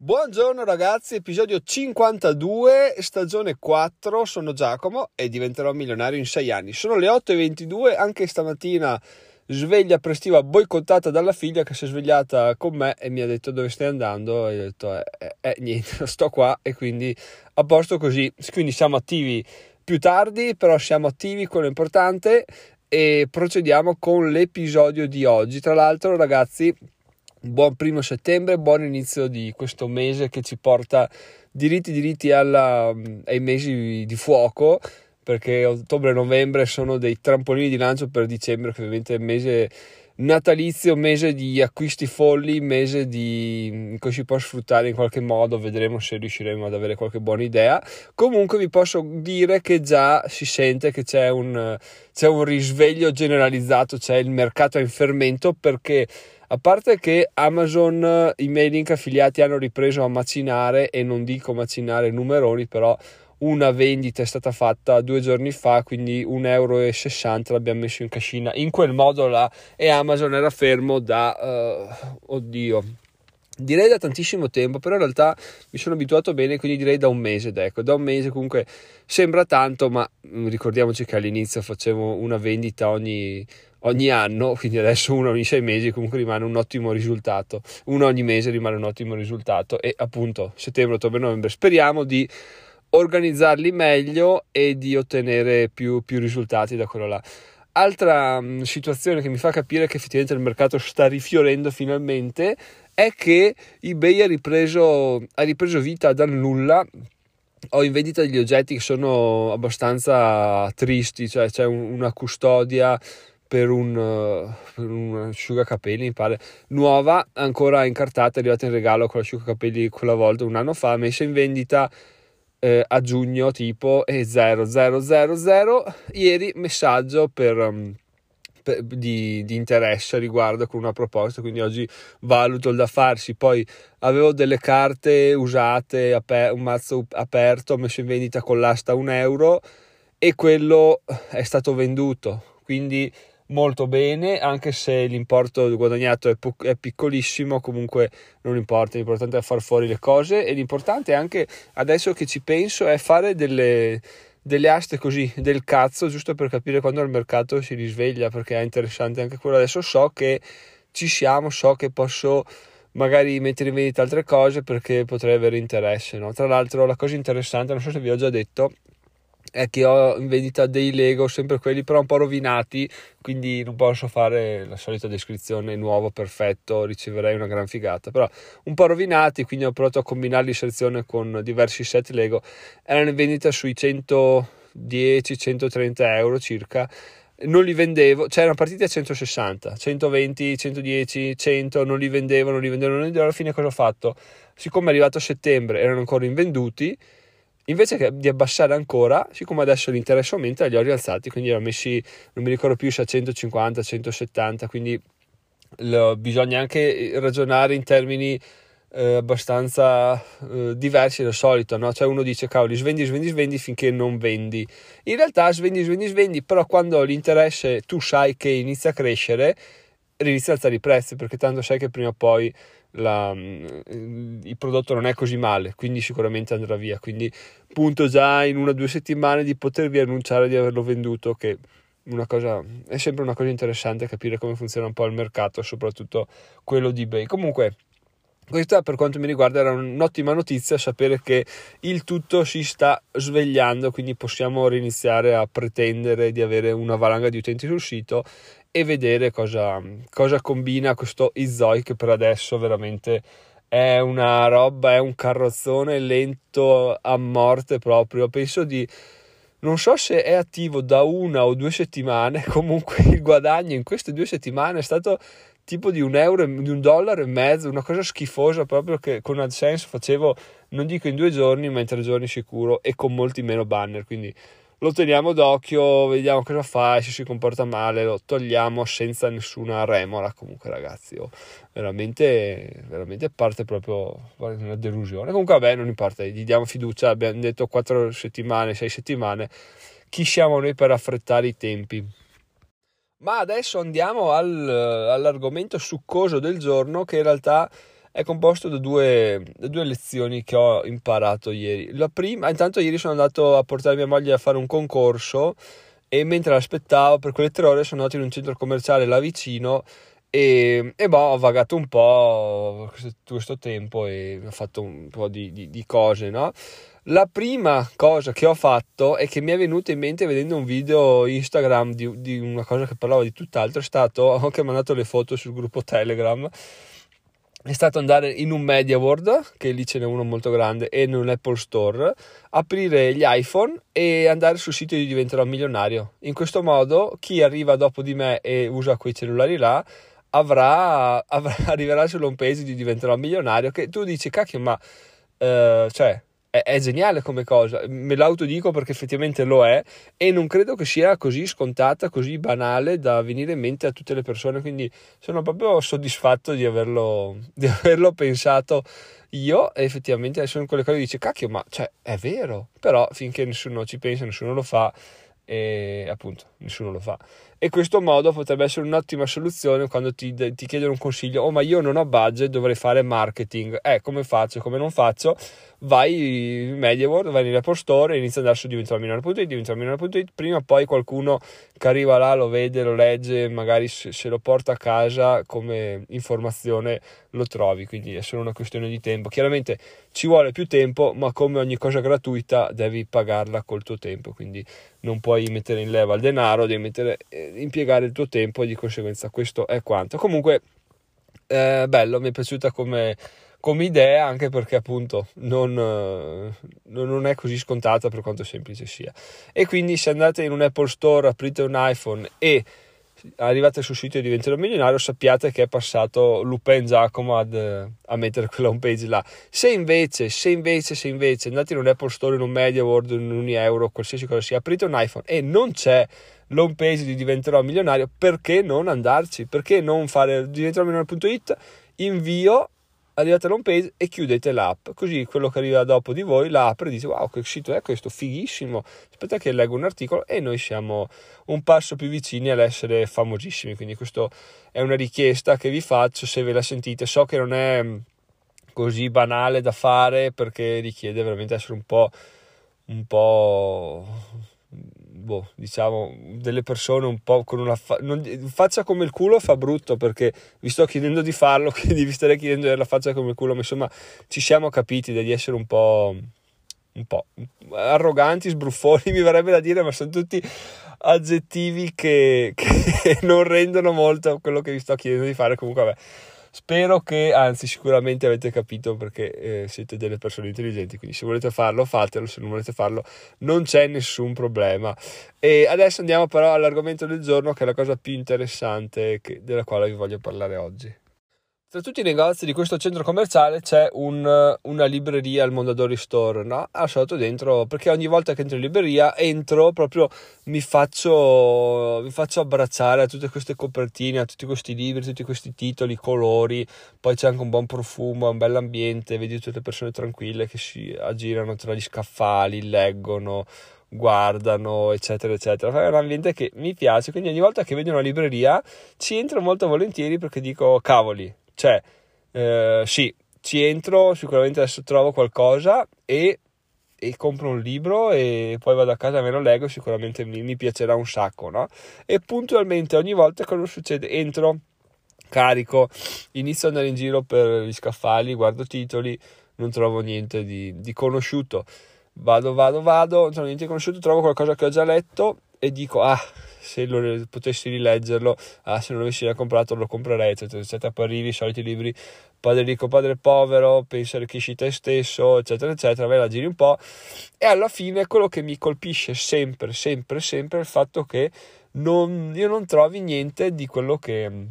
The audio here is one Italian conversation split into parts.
Buongiorno ragazzi, episodio 52, stagione 4, sono Giacomo e diventerò milionario in 6 anni. Sono le 8.22, anche stamattina sveglia prestiva boicottata dalla figlia che si è svegliata con me e mi ha detto dove stai andando e ho detto eh, eh, eh niente, sto qua e quindi a posto così. Quindi siamo attivi più tardi, però siamo attivi, quello importante e procediamo con l'episodio di oggi. Tra l'altro ragazzi buon primo settembre, buon inizio di questo mese che ci porta diritti diritti alla, ai mesi di fuoco perché ottobre e novembre sono dei trampolini di lancio per dicembre che ovviamente è mese natalizio, mese di acquisti folli, mese di che si può sfruttare in qualche modo, vedremo se riusciremo ad avere qualche buona idea. Comunque vi posso dire che già si sente che c'è un, c'è un risveglio generalizzato, c'è il mercato in fermento perché a parte che Amazon, i mailing affiliati hanno ripreso a macinare e non dico macinare numeroni, però una vendita è stata fatta due giorni fa, quindi 1,60 euro l'abbiamo messo in cascina. In quel modo là e Amazon era fermo da, uh, oddio, direi da tantissimo tempo, però in realtà mi sono abituato bene, quindi direi da un mese, ecco, da un mese comunque sembra tanto, ma mm, ricordiamoci che all'inizio facevo una vendita ogni ogni anno, quindi adesso uno ogni sei mesi comunque rimane un ottimo risultato, uno ogni mese rimane un ottimo risultato e appunto settembre, ottobre, novembre speriamo di organizzarli meglio e di ottenere più, più risultati da quello là. Altra mh, situazione che mi fa capire che effettivamente il mercato sta rifiorendo finalmente è che eBay ha ripreso, ha ripreso vita dal nulla. Ho in vendita degli oggetti che sono abbastanza tristi, cioè c'è un, una custodia per un, uh, per un asciugacapelli, mi pare, nuova, ancora incartata, è arrivata in regalo con l'asciugacapelli quella volta un anno fa, messa in vendita eh, a giugno tipo e 0000 ieri messaggio per, um, per, di, di, interesse riguardo con una proposta quindi oggi valuto il da farsi. Poi avevo delle carte usate aper- un mazzo aperto messo in vendita con l'asta un euro e quello è stato venduto. Quindi molto bene, anche se l'importo guadagnato è, po- è, piccolissimo, comunque non importa, l'importante è far fuori le cose e l'importante anche adesso che ci penso è fare delle, delle aste così del cazzo, giusto per capire quando il mercato si risveglia, perché è interessante anche quello. Adesso so che ci siamo, so che posso magari mettere in vendita altre cose perché potrei avere interesse. No? Tra l'altro la cosa interessante, non so se vi ho già detto, è che ho in vendita dei Lego, sempre quelli però un po' rovinati, quindi non posso fare la solita descrizione nuovo, perfetto, riceverei una gran figata, però un po' rovinati, quindi ho provato a combinarli in selezione con diversi set Lego, erano in vendita sui 110-130 euro circa, non li vendevo, cioè erano partiti a 160, 120, 110, 100, non li vendevo, non li vendevo, non li vendevo, alla fine cosa ho fatto? Siccome è arrivato settembre, erano ancora invenduti, invece di abbassare ancora, siccome adesso l'interesse aumenta, li ho rialzati, quindi li ho messi, non mi ricordo più se a 150, 170, quindi lo, bisogna anche ragionare in termini eh, abbastanza eh, diversi dal solito, no? Cioè uno dice, cavoli, svendi, svendi, svendi finché non vendi. In realtà svendi, svendi, svendi, però quando l'interesse tu sai che inizia a crescere, inizia a alzare i prezzi, perché tanto sai che prima o poi la, il prodotto non è così male, quindi sicuramente andrà via. Quindi punto già in una o due settimane di potervi annunciare di averlo venduto, che cosa, è sempre una cosa interessante capire come funziona un po' il mercato, soprattutto quello di eBay. Comunque, questa per quanto mi riguarda era un'ottima notizia sapere che il tutto si sta svegliando, quindi possiamo riniziare a pretendere di avere una valanga di utenti sul sito e vedere cosa, cosa combina questo Izoi che per adesso veramente è una roba, è un carrozzone lento a morte proprio. Penso di non so se è attivo da una o due settimane, comunque il guadagno in queste due settimane è stato tipo di un euro, di un dollaro e mezzo, una cosa schifosa proprio che con AdSense facevo, non dico in due giorni, ma in tre giorni sicuro e con molti meno banner, quindi lo teniamo d'occhio, vediamo cosa fa, se si comporta male, lo togliamo senza nessuna remora. Comunque, ragazzi, oh, veramente, veramente parte proprio una delusione. Comunque, vabbè, non importa, gli diamo fiducia. Abbiamo detto 4 settimane, 6 settimane. Chi siamo noi per affrettare i tempi? Ma adesso andiamo al, all'argomento succoso del giorno, che in realtà è composto da due, da due lezioni che ho imparato ieri. La prima, intanto ieri sono andato a portare mia moglie a fare un concorso e mentre l'aspettavo per quelle tre ore sono andato in un centro commerciale là vicino e, e boh, ho vagato un po' questo, questo, tempo e ho fatto un po' di, di, di, cose, no? La prima cosa che ho fatto e che mi è venuta in mente vedendo un video Instagram di, di una cosa che parlava di tutt'altro è stato, ho anche mandato le foto sul gruppo Telegram, è stato andare in un Media World, che lì ce n'è uno molto grande, e in un Apple Store, aprire gli iPhone e andare sul sito di diventerò milionario. In questo modo chi arriva dopo di me e usa quei cellulari là avrà, avrà, arriverà sull'home page di diventerò milionario che tu dici cacchio ma eh, cioè è, è, geniale come cosa. Me l'autodico perché effettivamente lo è e non credo che sia così scontata così banale da venire in mente a tutte le persone. Quindi sono proprio soddisfatto di averlo, di averlo pensato io. E effettivamente sono quelle cose che dice cacchio ma cioè, è vero? Però finché nessuno ci pensa nessuno lo fa e appunto nessuno lo fa e questo modo potrebbe essere un'ottima soluzione quando ti, ti, chiedono un consiglio. Oh ma io non ho budget dovrei fare marketing. Eh come faccio? Come non faccio? Vai in MediaWorld vai nell'Apple Store e inizia ad andare su diventamilionario.it diventamilionario.it prima o poi qualcuno che arriva là lo vede lo legge magari se, se lo porta a casa come informazione lo trovi. Quindi è solo una questione di tempo. Chiaramente ci vuole più tempo ma come ogni cosa gratuita devi pagarla col tuo tempo. Quindi non puoi mettere in leva il denaro devi mettere eh, impiegare il tuo tempo e di conseguenza questo è quanto. Comunque, eh, bello, mi è piaciuta come, come idea anche perché appunto non, non, è così scontata per quanto semplice sia. E quindi se andate in un Apple Store, aprite un iPhone e arrivate sul sito e diventerò milionario, sappiate che è passato Lupin Giacomo ad, a mettere quella home page là. Se invece, se invece, se invece andate in un Apple Store, in un Media World, in un euro, qualsiasi cosa sia, aprite un iPhone e non c'è l'home page di diventerò milionario, perché non andarci? Perché non fare diventerò milionario.it, invio arrivate all'home page e chiudete l'app. Così quello che arriva dopo di voi la apre e dice wow che sito è questo? Fighissimo. Aspetta che leggo un articolo e noi siamo un passo più vicini all'essere famosissimi. Quindi questa è una richiesta che vi faccio se ve la sentite. So che non è così banale da fare perché richiede veramente essere un po' un po' boh, diciamo, delle persone un po' con una fa- non, faccia come il culo fa brutto perché vi sto chiedendo di farlo, quindi vi starei chiedendo la faccia come il culo, ma insomma ci siamo capiti di essere un po', un po' arroganti, sbruffoni, mi verrebbe da dire, ma sono tutti aggettivi che, che non rendono molto quello che vi sto chiedendo di fare. Comunque, vabbè Spero che, anzi, sicuramente avete capito perché eh, siete delle persone intelligenti. Quindi, se volete farlo, fatelo. Se non volete farlo, non c'è nessun problema. E adesso andiamo però all'argomento del giorno, che è la cosa più interessante che, della quale vi voglio parlare oggi. Tra tutti i negozi di questo centro commerciale c'è un, una libreria al Mondadori Store, no? Ah, sotto dentro, perché ogni volta che entro in libreria entro proprio mi faccio, mi faccio abbracciare a tutte queste copertine, a tutti questi libri, a tutti questi titoli, colori, poi c'è anche un buon profumo, un bell'ambiente, vedi tutte le persone tranquille che si aggirano tra gli scaffali, leggono, guardano, eccetera, eccetera. È un ambiente che mi piace, quindi ogni volta che vedo una libreria ci entro molto volentieri perché dico cavoli cioè, eh, sì, ci entro, sicuramente adesso trovo qualcosa e, e, compro un libro e poi vado a casa e me lo leggo, sicuramente mi, mi piacerà un sacco, no? E puntualmente ogni volta cosa succede? Entro, carico, inizio ad andare in giro per gli scaffali, guardo titoli, non trovo niente di, di conosciuto. Vado, vado, vado, non trovo niente di conosciuto, trovo qualcosa che ho già letto e dico, ah, se lo, potessi rileggerlo, ah, se non l'avessi già comprato lo comprerei, eccetera, eccetera. Poi arrivi i soliti libri, padre ricco, padre povero, pensa arricchisci te stesso, eccetera, eccetera, vai la giri un po'. E alla fine quello che mi colpisce sempre, sempre, sempre è il fatto che non, io non trovi niente di quello che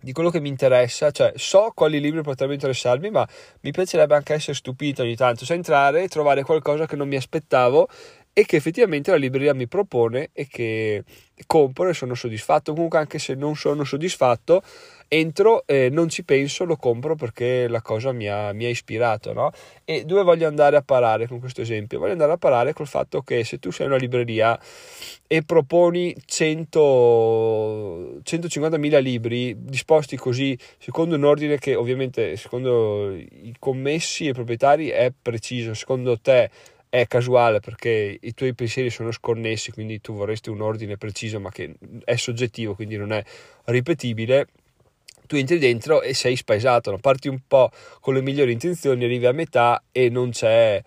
di quello che mi interessa, cioè so quali libri potrebbero interessarmi, ma mi piacerebbe anche essere stupito ogni tanto, cioè entrare e trovare qualcosa che non mi aspettavo e che effettivamente la libreria mi propone e che compro e sono soddisfatto. Comunque, anche se non sono soddisfatto, entro, eh, non ci penso, lo compro perché la cosa mi ha, mi ha ispirato, no? E dove voglio andare a parare con questo esempio? Voglio andare a parare col fatto che se tu sei una libreria e proponi 100, 150.000 libri disposti così secondo un ordine che ovviamente secondo i commessi e i proprietari è preciso, secondo te è casuale perché i tuoi pensieri sono sconnessi, quindi tu vorresti un ordine preciso ma che è soggettivo, quindi non è ripetibile, tu entri dentro e sei spaesato, no? parti un po' con le migliori intenzioni, arrivi a metà e non c'è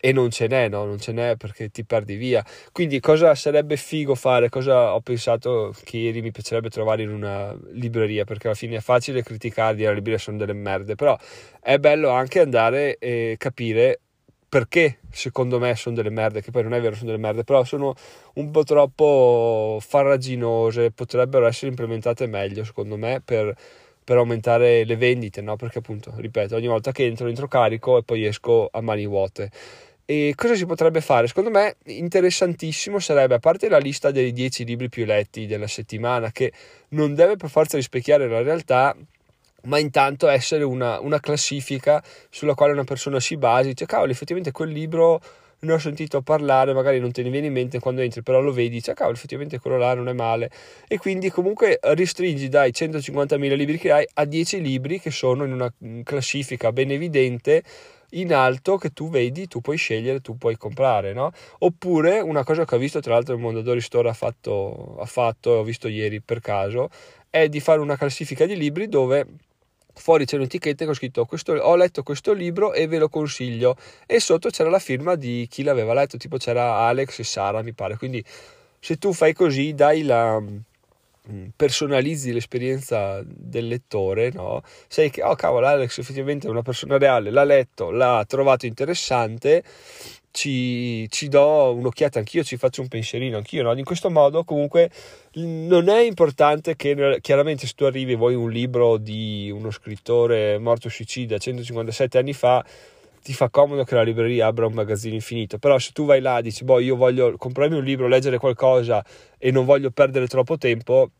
e non ce n'è, no? non ce n'è perché ti perdi via. Quindi cosa sarebbe figo fare? Cosa ho pensato che ieri mi piacerebbe trovare in una libreria, perché alla fine è facile criticarli, le librerie sono delle merde, però è bello anche andare e capire perché secondo me sono delle merde, che poi non è vero sono delle merde, però sono un po' troppo farraginose, potrebbero essere implementate meglio secondo me per, per aumentare le vendite, no? perché appunto, ripeto, ogni volta che entro, entro carico e poi esco a mani vuote. E cosa si potrebbe fare? Secondo me interessantissimo sarebbe, a parte la lista dei 10 libri più letti della settimana, che non deve per forza rispecchiare la realtà, ma intanto essere una, una, classifica sulla quale una persona si basi, dice cavolo effettivamente quel libro ne ho sentito parlare, magari non te ne viene in mente quando entri, però lo vedi, dice cavolo effettivamente quello là non è male e quindi comunque ristringi dai 150.000 libri che hai a 10 libri che sono in una classifica ben evidente in alto che tu vedi, tu puoi scegliere, tu puoi comprare, no? Oppure una cosa che ho visto, tra l'altro il Mondadori Store ha fatto, ha fatto, ho visto ieri per caso, è di fare una classifica di libri dove fuori c'è un'etichetta che ho scritto questo, ho letto questo libro e ve lo consiglio e sotto c'era la firma di chi l'aveva letto tipo c'era Alex e Sara mi pare quindi se tu fai così dai la mm, personalizzi l'esperienza del lettore no? sai che oh cavolo Alex effettivamente è una persona reale l'ha letto l'ha trovato interessante ci, ci, do un'occhiata anch'io, ci faccio un pensierino anch'io, no? In questo modo comunque non è importante che chiaramente se tu arrivi e vuoi un libro di uno scrittore morto suicida 157 anni fa, ti fa comodo che la libreria abbia un magazzino infinito, però se tu vai là e dici, boh, io voglio comprarmi un libro, leggere qualcosa e non voglio perdere troppo tempo,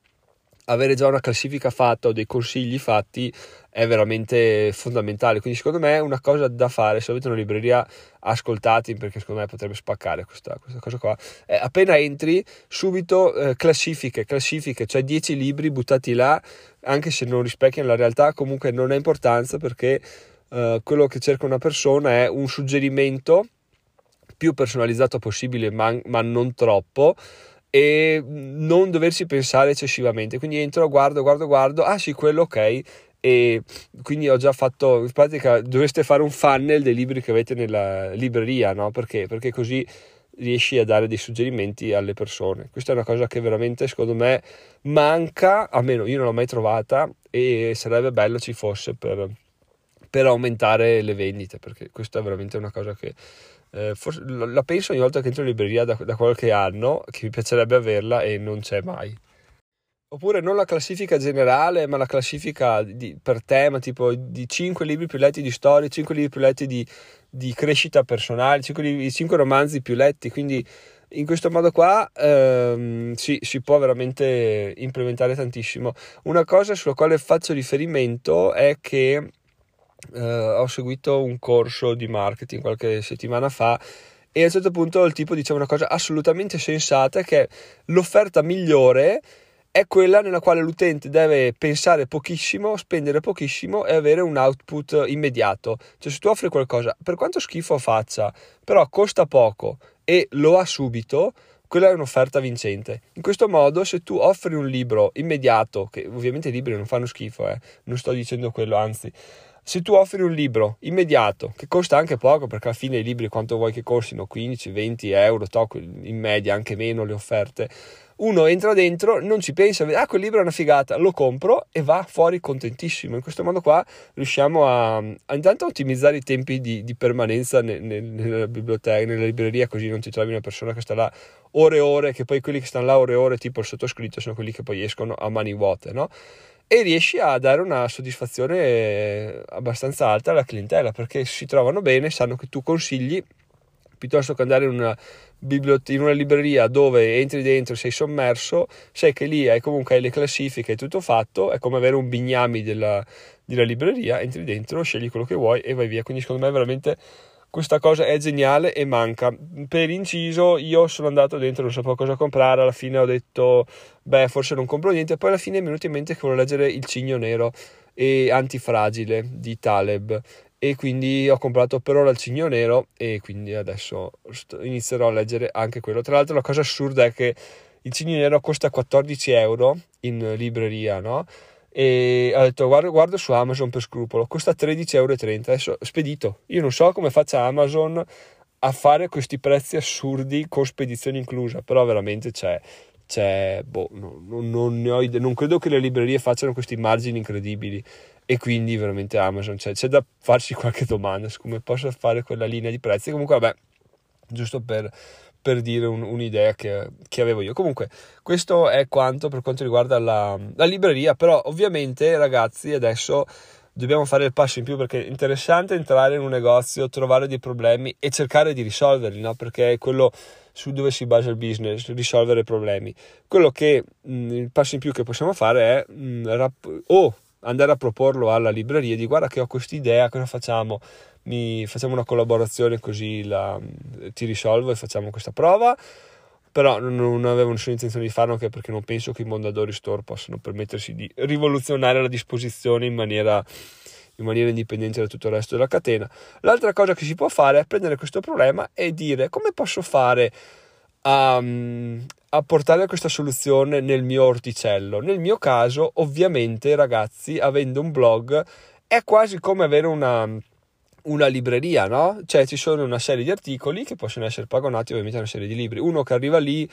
avere già una classifica fatta o dei consigli fatti è veramente fondamentale. Quindi, secondo me, è una cosa da fare. Se avete una libreria, ascoltati perché secondo me potrebbe spaccare questa, questa cosa qua. Eh, appena entri, subito eh, classifiche, classifiche, cioè 10 libri buttati là, anche se non rispecchiano la realtà, comunque non ha importanza perché eh, quello che cerca una persona è un suggerimento più personalizzato possibile, ma, ma non troppo e non doversi pensare eccessivamente. Quindi entro, guardo, guardo, guardo, ah sì, quello ok. E quindi ho già fatto, in pratica dovreste fare un funnel dei libri che avete nella libreria, no? Perché? Perché così riesci a dare dei suggerimenti alle persone. Questa è una cosa che veramente secondo me manca, almeno io non l'ho mai trovata e sarebbe bello ci fosse per, per aumentare le vendite, perché questa è veramente una cosa che eh, forse, la penso ogni volta che entro in libreria da, da qualche anno, che mi piacerebbe averla e non c'è mai. Oppure non la classifica generale, ma la classifica di, per tema, tipo di 5 libri più letti di storia, 5 libri più letti di, di crescita personale, 5, libri, 5 romanzi più letti. Quindi in questo modo qua ehm, sì, si può veramente implementare tantissimo. Una cosa sulla quale faccio riferimento è che eh, ho seguito un corso di marketing qualche settimana fa e a un certo punto il tipo diceva una cosa assolutamente sensata che l'offerta migliore è quella nella quale l'utente deve pensare pochissimo, spendere pochissimo e avere un output immediato. Cioè se tu offri qualcosa, per quanto schifo faccia, però costa poco e lo ha subito, quella è un'offerta vincente. In questo modo, se tu offri un libro immediato, che ovviamente i libri non fanno schifo, eh, non sto dicendo quello, anzi, se tu offri un libro immediato, che costa anche poco, perché alla fine i libri quanto vuoi che costino, 15-20 euro, tocco in media anche meno le offerte, uno entra dentro, non ci pensa, ah quel libro è una figata, lo compro e va fuori contentissimo. In questo modo qua riusciamo a, a intanto ottimizzare i tempi di, di permanenza nel, nel, nella biblioteca, nella libreria, così non ti trovi una persona che sta là ore e ore, che poi quelli che stanno là ore e ore, tipo il sottoscritto, sono quelli che poi escono a mani vuote, no? E riesci a dare una soddisfazione abbastanza alta alla clientela perché si trovano bene, sanno che tu consigli piuttosto che andare in una, bibliote- in una libreria dove entri dentro e sei sommerso, sai che lì hai comunque le classifiche, è tutto fatto, è come avere un bignami della, della libreria, entri dentro, scegli quello che vuoi e vai via. Quindi secondo me veramente questa cosa è geniale e manca. Per inciso, io sono andato dentro, non sapevo cosa comprare, alla fine ho detto, beh, forse non compro niente, poi alla fine mi è venuto in mente che volevo leggere Il Cigno Nero e Antifragile di Taleb e quindi ho comprato per ora il Cigno Nero e quindi adesso inizierò a leggere anche quello. Tra l'altro la cosa assurda è che il Cigno Nero costa 14 euro in libreria, no? E ho detto guardo, guardo su Amazon per scrupolo, costa 13,30 euro, adesso spedito. Io non so come faccia Amazon a fare questi prezzi assurdi con spedizione inclusa, però veramente c'è, c'è boh, non, non, non, ho idea, non credo che le librerie facciano questi margini incredibili e quindi veramente Amazon cioè, c'è da farsi qualche domanda su come possa fare quella linea di prezzi comunque vabbè giusto per, per dire un, un'idea che, che, avevo io comunque questo è quanto per quanto riguarda la, la libreria però ovviamente ragazzi adesso dobbiamo fare il passo in più perché è interessante entrare in un negozio, trovare dei problemi e cercare di risolverli, no? Perché è quello su dove si basa il business, risolvere problemi. Quello che mh, il passo in più che possiamo fare è mh, rap- o andare a proporlo alla libreria di guarda che ho questa idea, cosa facciamo? Mi, facciamo una collaborazione così la, ti risolvo e facciamo questa prova però non, avevo nessuna intenzione di farlo anche perché non penso che i Mondadori Store possano permettersi di rivoluzionare la disposizione in maniera, in maniera indipendente da tutto il resto della catena. L'altra cosa che si può fare è prendere questo problema e dire come posso fare a, a portare questa soluzione nel mio orticello. Nel mio caso, ovviamente, ragazzi, avendo un blog, è quasi come avere una, una libreria, no? Cioè ci sono una serie di articoli che possono essere paragonati ovviamente a una serie di libri. Uno che arriva lì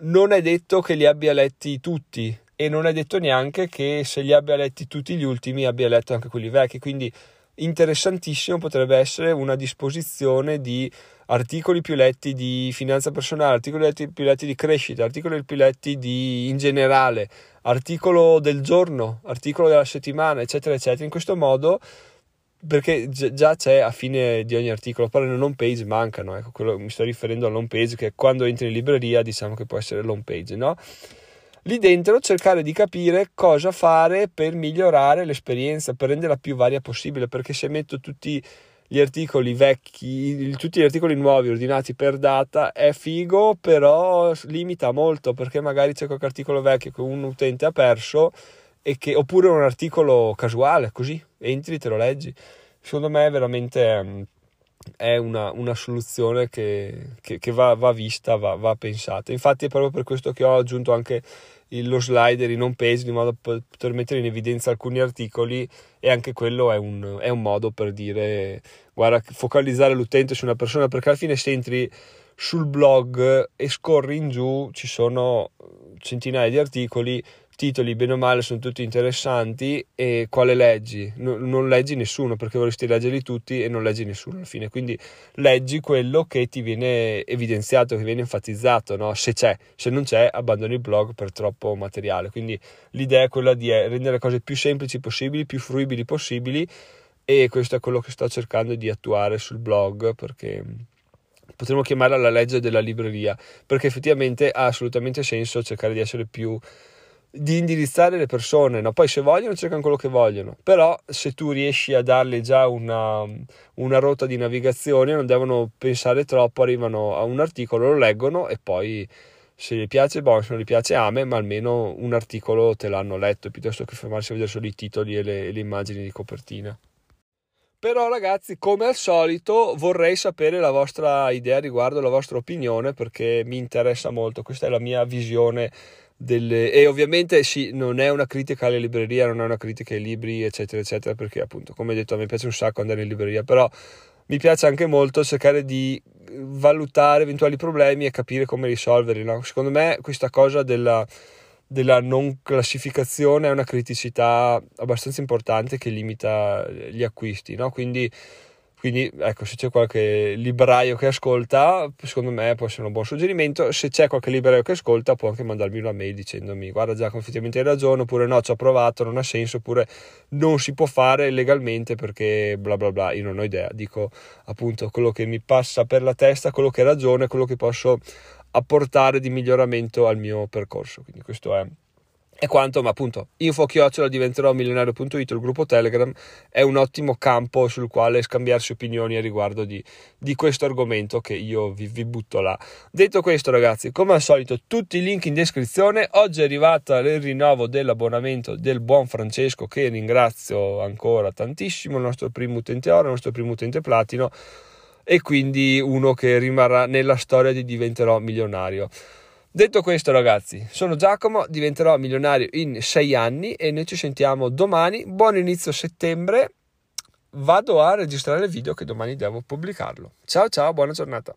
non è detto che li abbia letti tutti e non è detto neanche che se li abbia letti tutti gli ultimi abbia letto anche quelli vecchi. Quindi interessantissimo potrebbe essere una disposizione di articoli più letti di finanza personale, articoli più letti di crescita, articoli più letti di in generale, articolo del giorno, articolo della settimana, eccetera, eccetera. In questo modo, perché già c'è a fine di ogni articolo, però nelle home page mancano, ecco, quello, mi sto riferendo all'home page che quando entri in libreria diciamo che può essere l'home page, no? Lì dentro cercare di capire cosa fare per migliorare l'esperienza, per renderla più varia possibile, perché se metto tutti gli articoli vecchi, tutti gli articoli nuovi ordinati per data è figo, però limita molto perché magari c'è qualche articolo vecchio che un utente ha perso che, oppure un articolo casuale, così entri, te lo leggi. Secondo me veramente mm, è una, una soluzione che, che, che va, va, vista, va, va pensata. Infatti è proprio per questo che ho aggiunto anche lo slider in home page di modo da poter mettere in evidenza alcuni articoli e anche quello è un, è un modo per dire guarda focalizzare l'utente su una persona perché alla fine se entri sul blog e scorri in giù ci sono centinaia di articoli titoli bene o male sono tutti interessanti e quale leggi? No, non leggi nessuno perché vorresti leggerli tutti e non leggi nessuno alla fine, quindi leggi quello che ti viene evidenziato, che viene enfatizzato, no? se c'è, se non c'è abbandoni il blog per troppo materiale, quindi l'idea è quella di eh, rendere le cose più semplici possibili, più fruibili possibili e questo è quello che sto cercando di attuare sul blog perché potremmo chiamarla la legge della libreria perché effettivamente ha assolutamente senso cercare di essere più di indirizzare le persone, no? poi se vogliono cercano quello che vogliono, però se tu riesci a darle già una, una rotta di navigazione non devono pensare troppo, arrivano a un articolo, lo leggono e poi se gli piace buono, se non gli piace ame, ma almeno un articolo te l'hanno letto piuttosto che fermarsi a vedere solo i titoli e le, e le immagini di copertina. Però ragazzi, come al solito, vorrei sapere la vostra idea riguardo, la vostra opinione, perché mi interessa molto. Questa è la mia visione delle... e ovviamente sì, non è una critica alle librerie, non è una critica ai libri, eccetera, eccetera, perché appunto, come detto, a me piace un sacco andare in libreria, però mi piace anche molto cercare di valutare eventuali problemi e capire come risolverli. No? Secondo me questa cosa della, della non classificazione è una criticità abbastanza importante che limita gli acquisti, no? quindi Quindi, ecco, se c'è qualche libraio che ascolta, secondo me può essere un buon suggerimento. Se c'è qualche libraio che ascolta, può anche mandarmi una mail dicendomi: Guarda, Giacomo, effettivamente hai ragione, oppure no, ci ho provato, non ha senso, oppure non si può fare legalmente perché bla bla bla. Io non ho idea, dico appunto quello che mi passa per la testa, quello che ragione, quello che posso apportare di miglioramento al mio percorso. Quindi questo è è quanto, ma appunto, info chiocciola diventerò milionario.it, il gruppo Telegram è un ottimo campo sul quale scambiarsi opinioni a riguardo di, di questo argomento che io vi, vi, butto là. Detto questo, ragazzi, come al solito, tutti i link in descrizione. Oggi è arrivata il rinnovo dell'abbonamento del buon Francesco, che ringrazio ancora tantissimo, il nostro primo utente oro, il nostro primo utente platino, e quindi uno che rimarrà nella storia di diventerò milionario. Detto questo, ragazzi, sono Giacomo, diventerò milionario in sei anni e noi ci sentiamo domani. Buon inizio settembre. Vado a registrare il video che domani devo pubblicarlo. Ciao ciao, buona giornata.